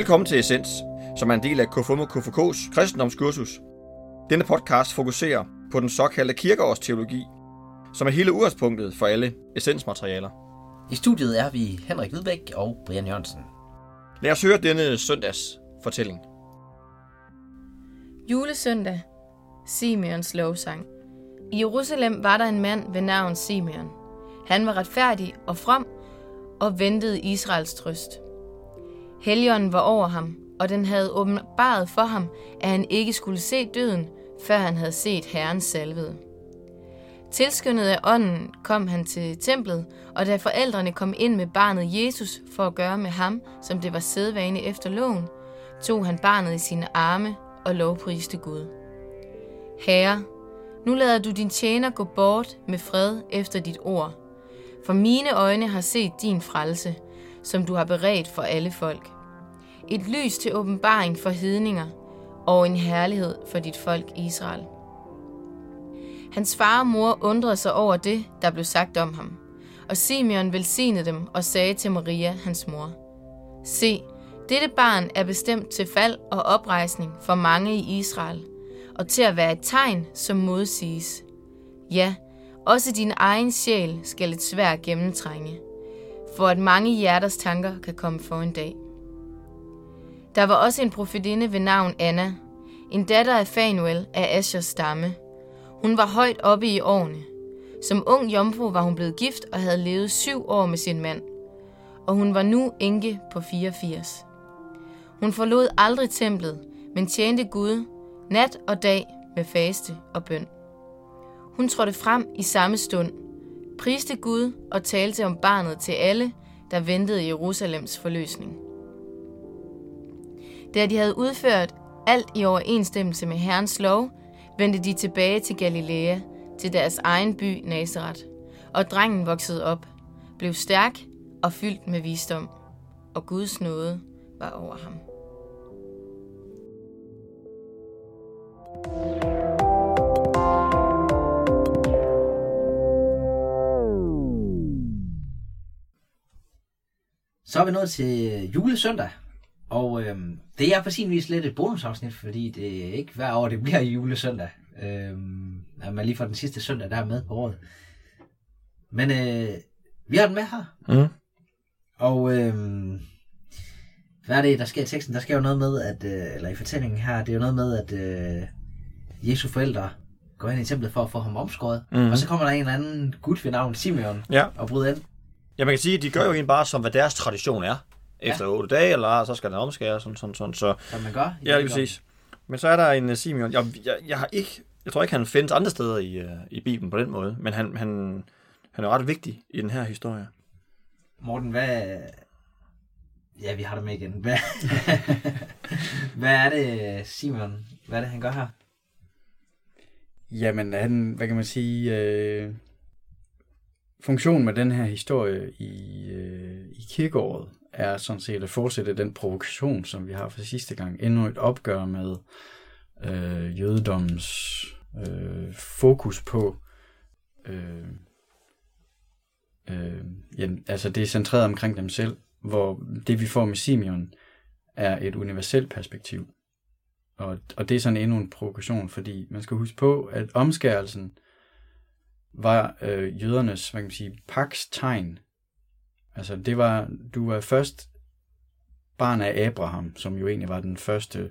Velkommen til Essens, som er en del af KFUM og KFK's kristendomskursus. Denne podcast fokuserer på den såkaldte kirkeårsteologi, som er hele udgangspunktet for alle essensmaterialer. I studiet er vi Henrik Hvidbæk og Brian Jørgensen. Lad os høre denne søndags fortælling. Julesøndag. Simeons lovsang. I Jerusalem var der en mand ved navn Simeon. Han var retfærdig og from og ventede Israels trøst. Helligånden var over ham, og den havde åbenbaret for ham, at han ikke skulle se døden, før han havde set Herren salvede. Tilskyndet af ånden kom han til templet, og da forældrene kom ind med barnet Jesus for at gøre med ham, som det var sædvane efter loven, tog han barnet i sine arme og lovpriste Gud. Herre, nu lader du din tjener gå bort med fred efter dit ord, for mine øjne har set din frelse, som du har beredt for alle folk. Et lys til åbenbaring for hedninger og en herlighed for dit folk Israel. Hans far og mor undrede sig over det, der blev sagt om ham. Og Simeon velsignede dem og sagde til Maria, hans mor, Se, dette barn er bestemt til fald og oprejsning for mange i Israel, og til at være et tegn, som modsiges. Ja, også din egen sjæl skal et svært gennemtrænge, for at mange hjerters tanker kan komme for en dag. Der var også en profetinde ved navn Anna, en datter af Fanuel af Ashers stamme. Hun var højt oppe i årene. Som ung jomfru var hun blevet gift og havde levet syv år med sin mand, og hun var nu enke på 84. Hun forlod aldrig templet, men tjente Gud nat og dag med faste og bøn. Hun trådte frem i samme stund, priste Gud og talte om barnet til alle, der ventede Jerusalems forløsning. Da de havde udført alt i overensstemmelse med Herrens lov, vendte de tilbage til Galilea, til deres egen by Nazareth. Og drengen voksede op, blev stærk og fyldt med visdom, og Guds nåde var over ham. Så er vi nået til julesøndag. Og øhm, det er på sin vis lidt et bonusafsnit, fordi det er ikke hver år, det bliver julesøndag. Øhm, at man lige får den sidste søndag der med på året. Men øh, vi har den med her. Mm. Og øhm, hvad er det, der sker i teksten? Der sker jo noget med, at, øh, eller i fortællingen her, det er jo noget med, at øh, Jesu forældre går ind i templet for at få ham omskåret. Mhm. Og så kommer der en eller anden gut ved navn Simeon Ja. og bryder ind. Ja, man kan sige, at de gør jo egentlig bare, som hvad deres tradition er. Efter ja. 8 dage, eller så skal den omskæres, sådan, sådan, sådan. Så Som man gør. Ja, lige præcis. Men så er der en uh, Simeon. Jeg, jeg, jeg, har ikke, jeg tror ikke, han findes andre steder i, uh, i Bibelen på den måde, men han, han, han er ret vigtig i den her historie. Morten, hvad... Ja, vi har det med igen. Hvad, hvad er det, Simon? Hvad er det, han gør her? Jamen, han, hvad kan man sige, øh, funktionen med den her historie i, øh, i kirkeåret er sådan set at fortsætte den provokation, som vi har fra sidste gang. Endnu et opgør med øh, jødedommens øh, fokus på, øh, øh, jamen, altså det er centreret omkring dem selv, hvor det vi får med Simeon er et universelt perspektiv. Og, og det er sådan endnu en provokation, fordi man skal huske på, at omskærelsen var øh, jødernes, hvad kan man sige, paks tegn. Altså det var, du var først barn af Abraham, som jo egentlig var den første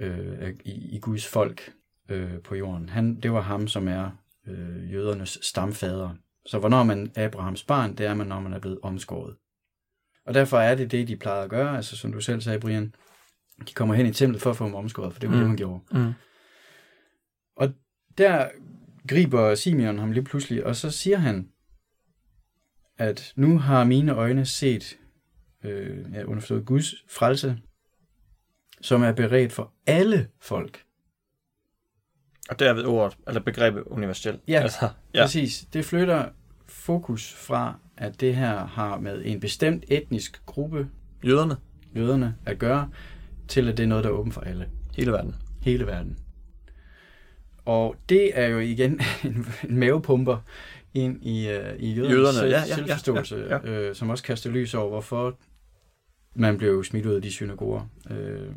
øh, i, i Guds folk øh, på jorden. Han, det var ham, som er øh, jødernes stamfader. Så hvornår er man Abrahams barn, det er man, når man er blevet omskåret. Og derfor er det det, de plejede at gøre, altså som du selv sagde, Brian, de kommer hen i templet for at få dem omskåret, for det var mm. det, man gjorde. Mm. Og der griber Simeon ham lige pludselig, og så siger han, at nu har mine øjne set, øh, ja, underforstået Guds frelse, som er beredt for alle folk. Og derved ordet, eller begrebet universelt. Ja, altså, Ja. Præcis. Det flytter fokus fra, at det her har med en bestemt etnisk gruppe, Jøderne, jøderne, at gøre, til at det er noget, der er åbent for alle. hele verden. hele verden. Og det er jo igen en, en mavepumper ind i, uh, i jødernes Jøderne, selv, ja, ja, ja, selvforståelse, ja, Øh, som også kaster lys over, hvorfor man blev smidt ud af de synagoger. Øh,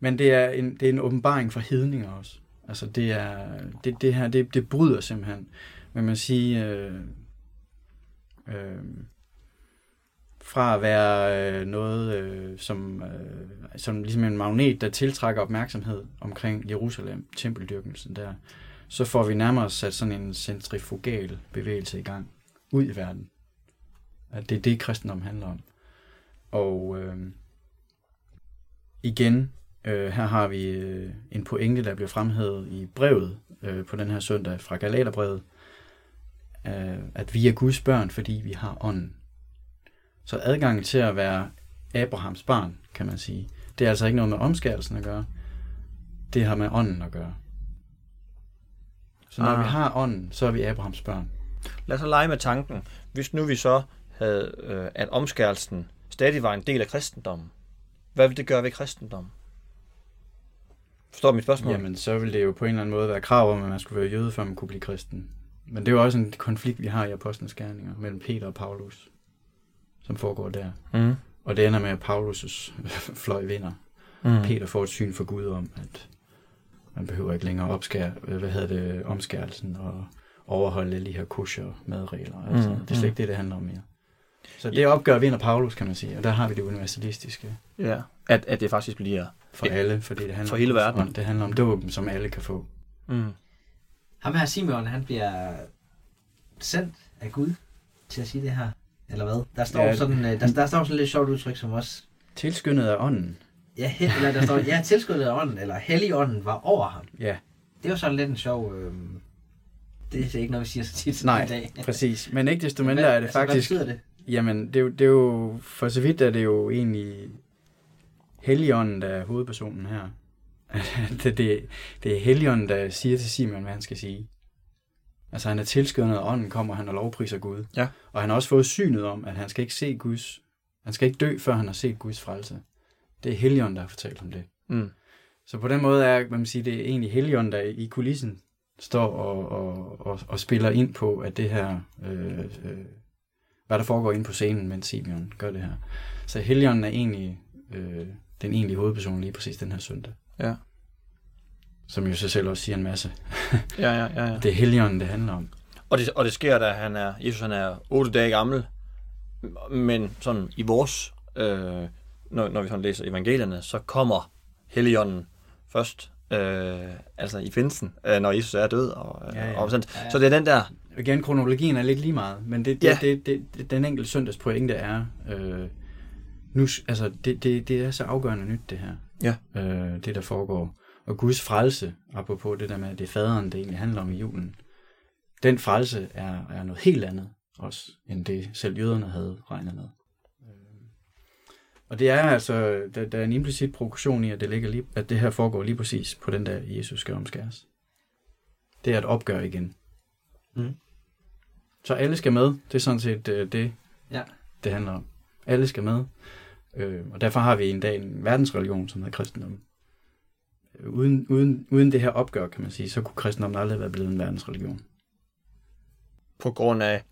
men det er en, det er en åbenbaring for hedninger også. Altså det er, det, det her, det, det bryder simpelthen, vil man sige, øh, øh, fra at være øh, noget, øh, som, øh, som ligesom en magnet, der tiltrækker opmærksomhed omkring Jerusalem, tempeldyrkelsen der, så får vi nærmere sat sådan en centrifugal bevægelse i gang ud i verden. At det er det, kristendom handler om. Og øh, igen, øh, her har vi øh, en pointe, der bliver fremhævet i brevet øh, på den her søndag fra Galaterbrevet, øh, at vi er Guds børn, fordi vi har ånden. Så adgangen til at være Abrahams barn, kan man sige, det er altså ikke noget med omskærelsen at gøre. Det har med ånden at gøre. Så når ah. vi har ånden, så er vi Abrahams børn. Lad os så lege med tanken. Hvis nu vi så havde, øh, at omskærelsen stadig var en del af kristendommen, hvad vil det gøre ved kristendommen? Forstår du mit spørgsmål? Jamen, så vil det jo på en eller anden måde være krav om, at man skulle være jøde, før man kunne blive kristen. Men det er jo også en konflikt, vi har i Apostlenes Gerninger mellem Peter og Paulus, som foregår der. Mm. Og det ender med, at Paulus' fløj vinder. Mm. Peter får et syn for Gud om, at man behøver ikke længere opskære, hvad hedder det, omskærelsen og overholde alle de her kusher madregler. Altså, mm. Det er slet ikke det, det handler om mere. Så det opgør vinder Paulus, kan man sige, og der har vi det universalistiske. Ja, at, at det faktisk bliver... For alle, fordi det handler for hele verden. Om, det handler om dåben, som alle kan få. Mm. Ham her Simeon, han bliver sendt af Gud til at sige det her. Eller hvad? Der står, ja, sådan, øh, der, der står sådan lidt sjovt udtryk, som også... Tilskyndet af ånden. Ja, he, eller der står, ja, tilskyndet af ånden, eller helligånden var over ham. Ja. Det er jo sådan lidt en sjov... Øh, det er ikke noget, vi siger så tit Nej, i dag. præcis. Men ikke desto mindre er det altså, faktisk... Hvad det? Jamen, det er, jo, det er jo, for så vidt er det jo egentlig Helligånden, der er hovedpersonen her. det, det, det er Helligånden, der siger til Simon, hvad han skal sige. Altså, han er tilskyndet, og ånden kommer, han og lovpriser Gud. Ja. Og han har også fået synet om, at han skal ikke se Guds, han skal ikke dø, før han har set Guds frelse. Det er Helligånden, der har fortalt om det. Mm. Så på den måde er, man man sige, det er egentlig Helligånden, der i kulissen står og, og, og, og spiller ind på, at det her, øh, øh, hvad der foregår inde på scenen, mens Simeon gør det her. Så Helligånden er egentlig øh, den egentlige hovedperson lige præcis den her søndag. Ja. Som jo sig selv også siger en masse. Ja, ja, ja. ja. Det er Helligånden, det handler om. Og det, og det sker, da han er, Jesus han er 8 dage gammel, men sådan i vores, øh, når, når vi sådan læser evangelierne, så kommer Helligånden først, øh, altså i finsen, øh, når Jesus er død. Og, øh, Ja, ja. og sådan. Ja, ja. Så det er den der, Igen, kronologien er lidt lige meget, men det, det, Ja. det, det, det, den enkelte søndags pointe er, øh, nu, altså, det, det, det er så afgørende nyt, det her. Ja. Øh, det, der foregår. Og Guds frelse, apropos det der med, at det er faderen, det egentlig handler om i julen, den frelse er, er noget helt andet også, end det selv jøderne havde regnet med. Øh, Og det er altså, der, der er en implicit provokation i, at det, ligger lige, at det her foregår lige præcis på den der Jesus skal omskæres. Det er et opgør igen. Mm. Så alle skal med. Det er sådan set øh, det, Ja. det handler om. Alle skal med. Øh, og derfor har vi en dag en verdensreligion, som hedder kristendom. Uden, uden, uden det her opgør, kan man sige, så kunne kristendommen aldrig være blevet en verdensreligion. på grund af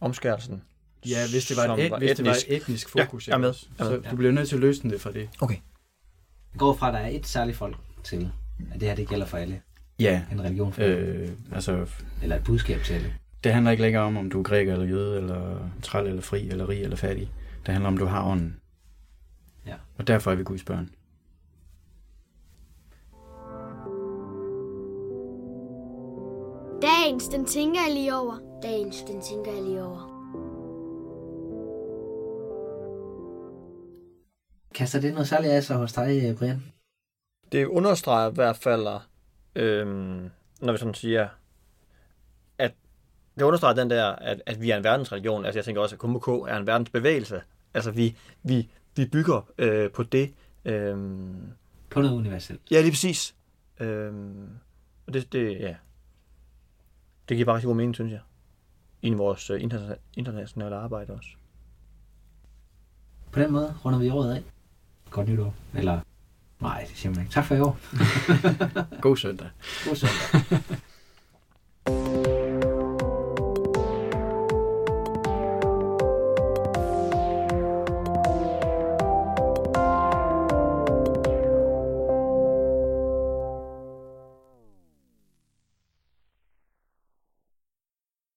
omskærelsen. Ja, hvis det var, et, et, hvis det var etnisk. et etnisk Ja, fokus. jeg er med. Jeg er med. Så du bliver nødt til at løse det fra det. Det går fra, at der er et særligt folk til, at det her det gælder for alle. Ja, En religion for alle. øh, altså Eller et budskab til alle. det handler ikke længere om, om du er græker eller jøde, eller træl eller fri, eller rig eller fattig. Det handler om, du har ånden. Ja. Og derfor er vi Guds børn. Dagens, den tænker jeg lige over. Dagens, den tænker jeg lige over. Kaster det noget særligt af sig hos dig, Brian? Det understreger i hvert fald, øhm, når vi sådan siger, at det understreger den der, at, at vi er en verdensreligion. Altså jeg tænker også, at KMK er en verdensbevægelse. Altså vi, vi, vi bygger øh, på det. Øhm, På noget universelt. ja, lige præcis. Øhm, og det, det, ja. Det giver bare rigtig god mening, synes jeg. I vores øh, interna- internationale arbejde også. På den måde runder vi året af. Godt nytår. Eller, nej, det siger man ikke. Tak for i år. God søndag. God søndag.